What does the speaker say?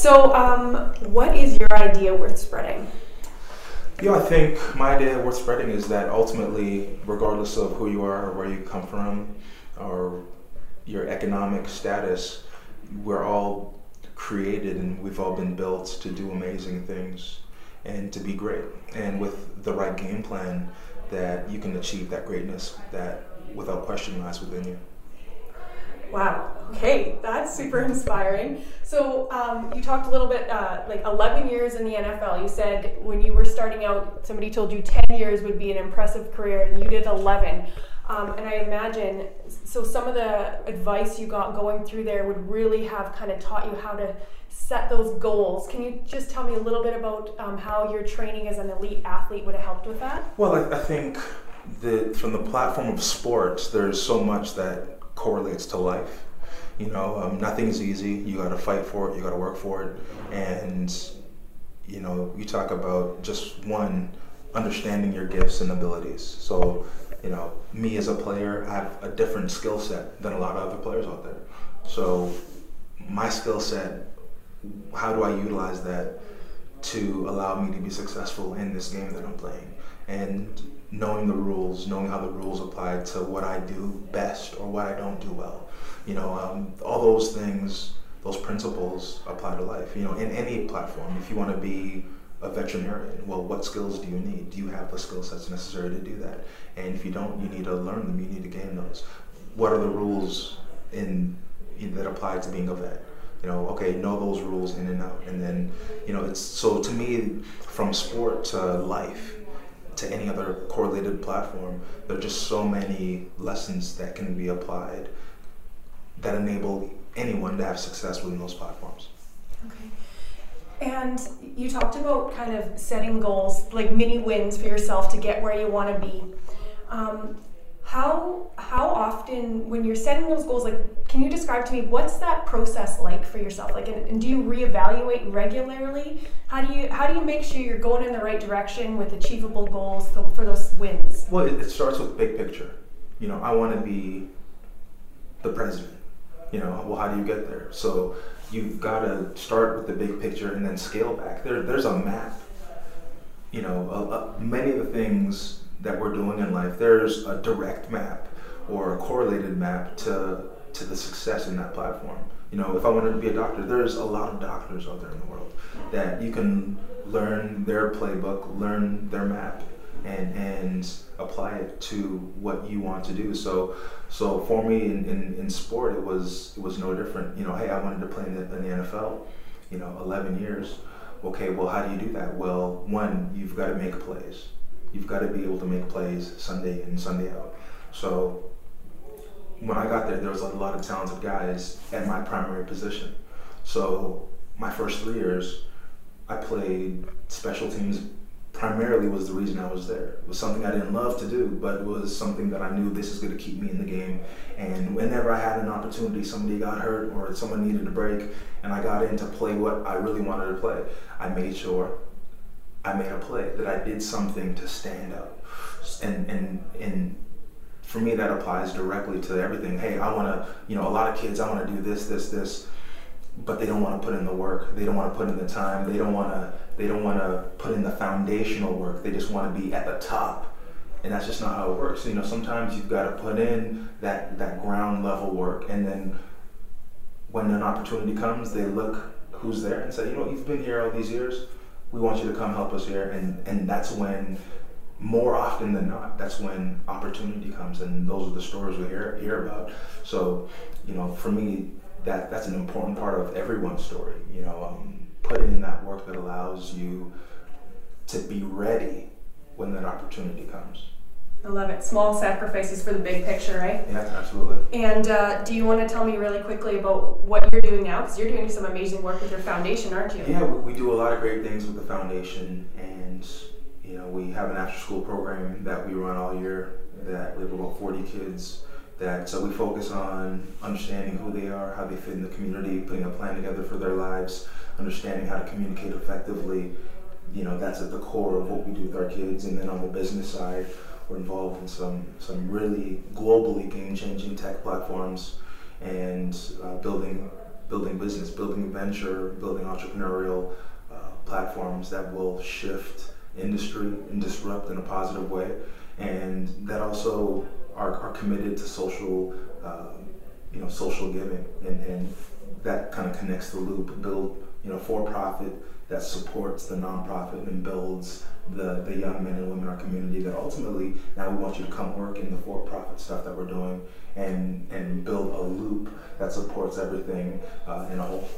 So, um, what is your idea worth spreading? Yeah, I think my idea worth spreading is that ultimately, regardless of who you are or where you come from or your economic status, we're all created and we've all been built to do amazing things and to be great. And with the right game plan, that you can achieve that greatness that without question lies within you. Wow. Okay, that's super inspiring. So um, you talked a little bit, uh, like 11 years in the NFL. You said when you were starting out, somebody told you 10 years would be an impressive career, and you did 11. Um, and I imagine, so some of the advice you got going through there would really have kind of taught you how to set those goals. Can you just tell me a little bit about um, how your training as an elite athlete would have helped with that? Well, I, I think that from the platform of sports, there's so much that correlates to life. You know, um, nothing's easy. You got to fight for it. You got to work for it. And you know, you talk about just one understanding your gifts and abilities. So, you know, me as a player, I have a different skill set than a lot of other players out there. So, my skill set, how do I utilize that to allow me to be successful in this game that I'm playing? And knowing the rules, knowing how the rules apply to what I do best or what I don't do well. You know, um, all those things, those principles apply to life. You know, in any platform, if you want to be a veterinarian, well, what skills do you need? Do you have the skill sets necessary to do that? And if you don't, you need to learn them. You need to gain those. What are the rules in, in that apply to being a vet? You know, okay, know those rules in and out. And then, you know, it's so to me, from sport to life, to any other correlated platform. There are just so many lessons that can be applied that enable anyone to have success within those platforms. Okay. And you talked about kind of setting goals, like mini wins for yourself to get where you want to be. Um, how how often when you're setting those goals like can you describe to me what's that process like for yourself? Like and, and, do you reevaluate regularly? How do you how do you make sure you're going in the right direction with achievable goals for those wins? Well it, it starts with big picture. You know i want to be the president. You know well how do you get there? So you've got to start with the big picture and then scale back. There there's a map you know many of the things that we're doing in life, there's a direct map or a correlated map to to the success in that platform. You know, if I wanted to be a doctor, there's a lot of doctors out there in the world that you can learn their playbook, learn their map, and and apply it to what you want to do. So so for me in, in, in sport, it was it was no different. You know, hey, I wanted to play in the, in the NFL. You know, 11 years. Okay, well, how do you do that? Well, one, you've got to make plays you've got to be able to make plays Sunday in, Sunday out. So when I got there, there was a lot of talented guys at my primary position. So my first three years, I played special teams. Primarily was the reason I was there. It was something I didn't love to do, but it was something that I knew this is going to keep me in the game. And whenever I had an opportunity, somebody got hurt or someone needed a break, and I got in to play what I really wanted to play, I made sure I made a play, that I did something to stand up. And, and, and for me, that applies directly to everything. Hey, I want to, you know, a lot of kids, I want to do this, this, this, but they don't want to put in the work. They don't want to put in the time. They don't want to, they don't want to put in the foundational work. They just want to be at the top. And that's just not how it works. You know, sometimes you've got to put in that, that ground level work. And then when an opportunity comes, they look who's there and say, you know, you've been here all these years we want you to come help us here. And and that's when more often than not that's when opportunity comes. And those are the stories we hear hear about. So you know for me that that's an important part of everyone's story. You know um, putting in that work that allows you to be ready when that opportunity comes I love it. Small sacrifices for the big picture, right? Yeah, absolutely. And uh, do you want to tell me really quickly about what you're doing now? Because you're doing some amazing work with your foundation, aren't you? Yeah, we, we do a lot of great things with the foundation, and you know we have an after-school program that we run all year. That we have about 40 kids. That so we focus on understanding who they are, how they fit in the community, putting a plan together for their lives, understanding how to communicate effectively. You know that's at the core of what we do with our kids, and then on the business side we're involved in some, some really globally game changing tech platforms and uh, building building business, building venture, building entrepreneurial uh, platforms that will shift industry and disrupt in a positive way, and that also are, are committed to social, um, you know, social giving, and, and that kind of connects the loop. Build, you know, for profit that supports the nonprofit and builds the, the young men and women in our community that ultimately now we want you to come work in the for-profit stuff that we're doing and and build a loop that supports everything uh, in a whole.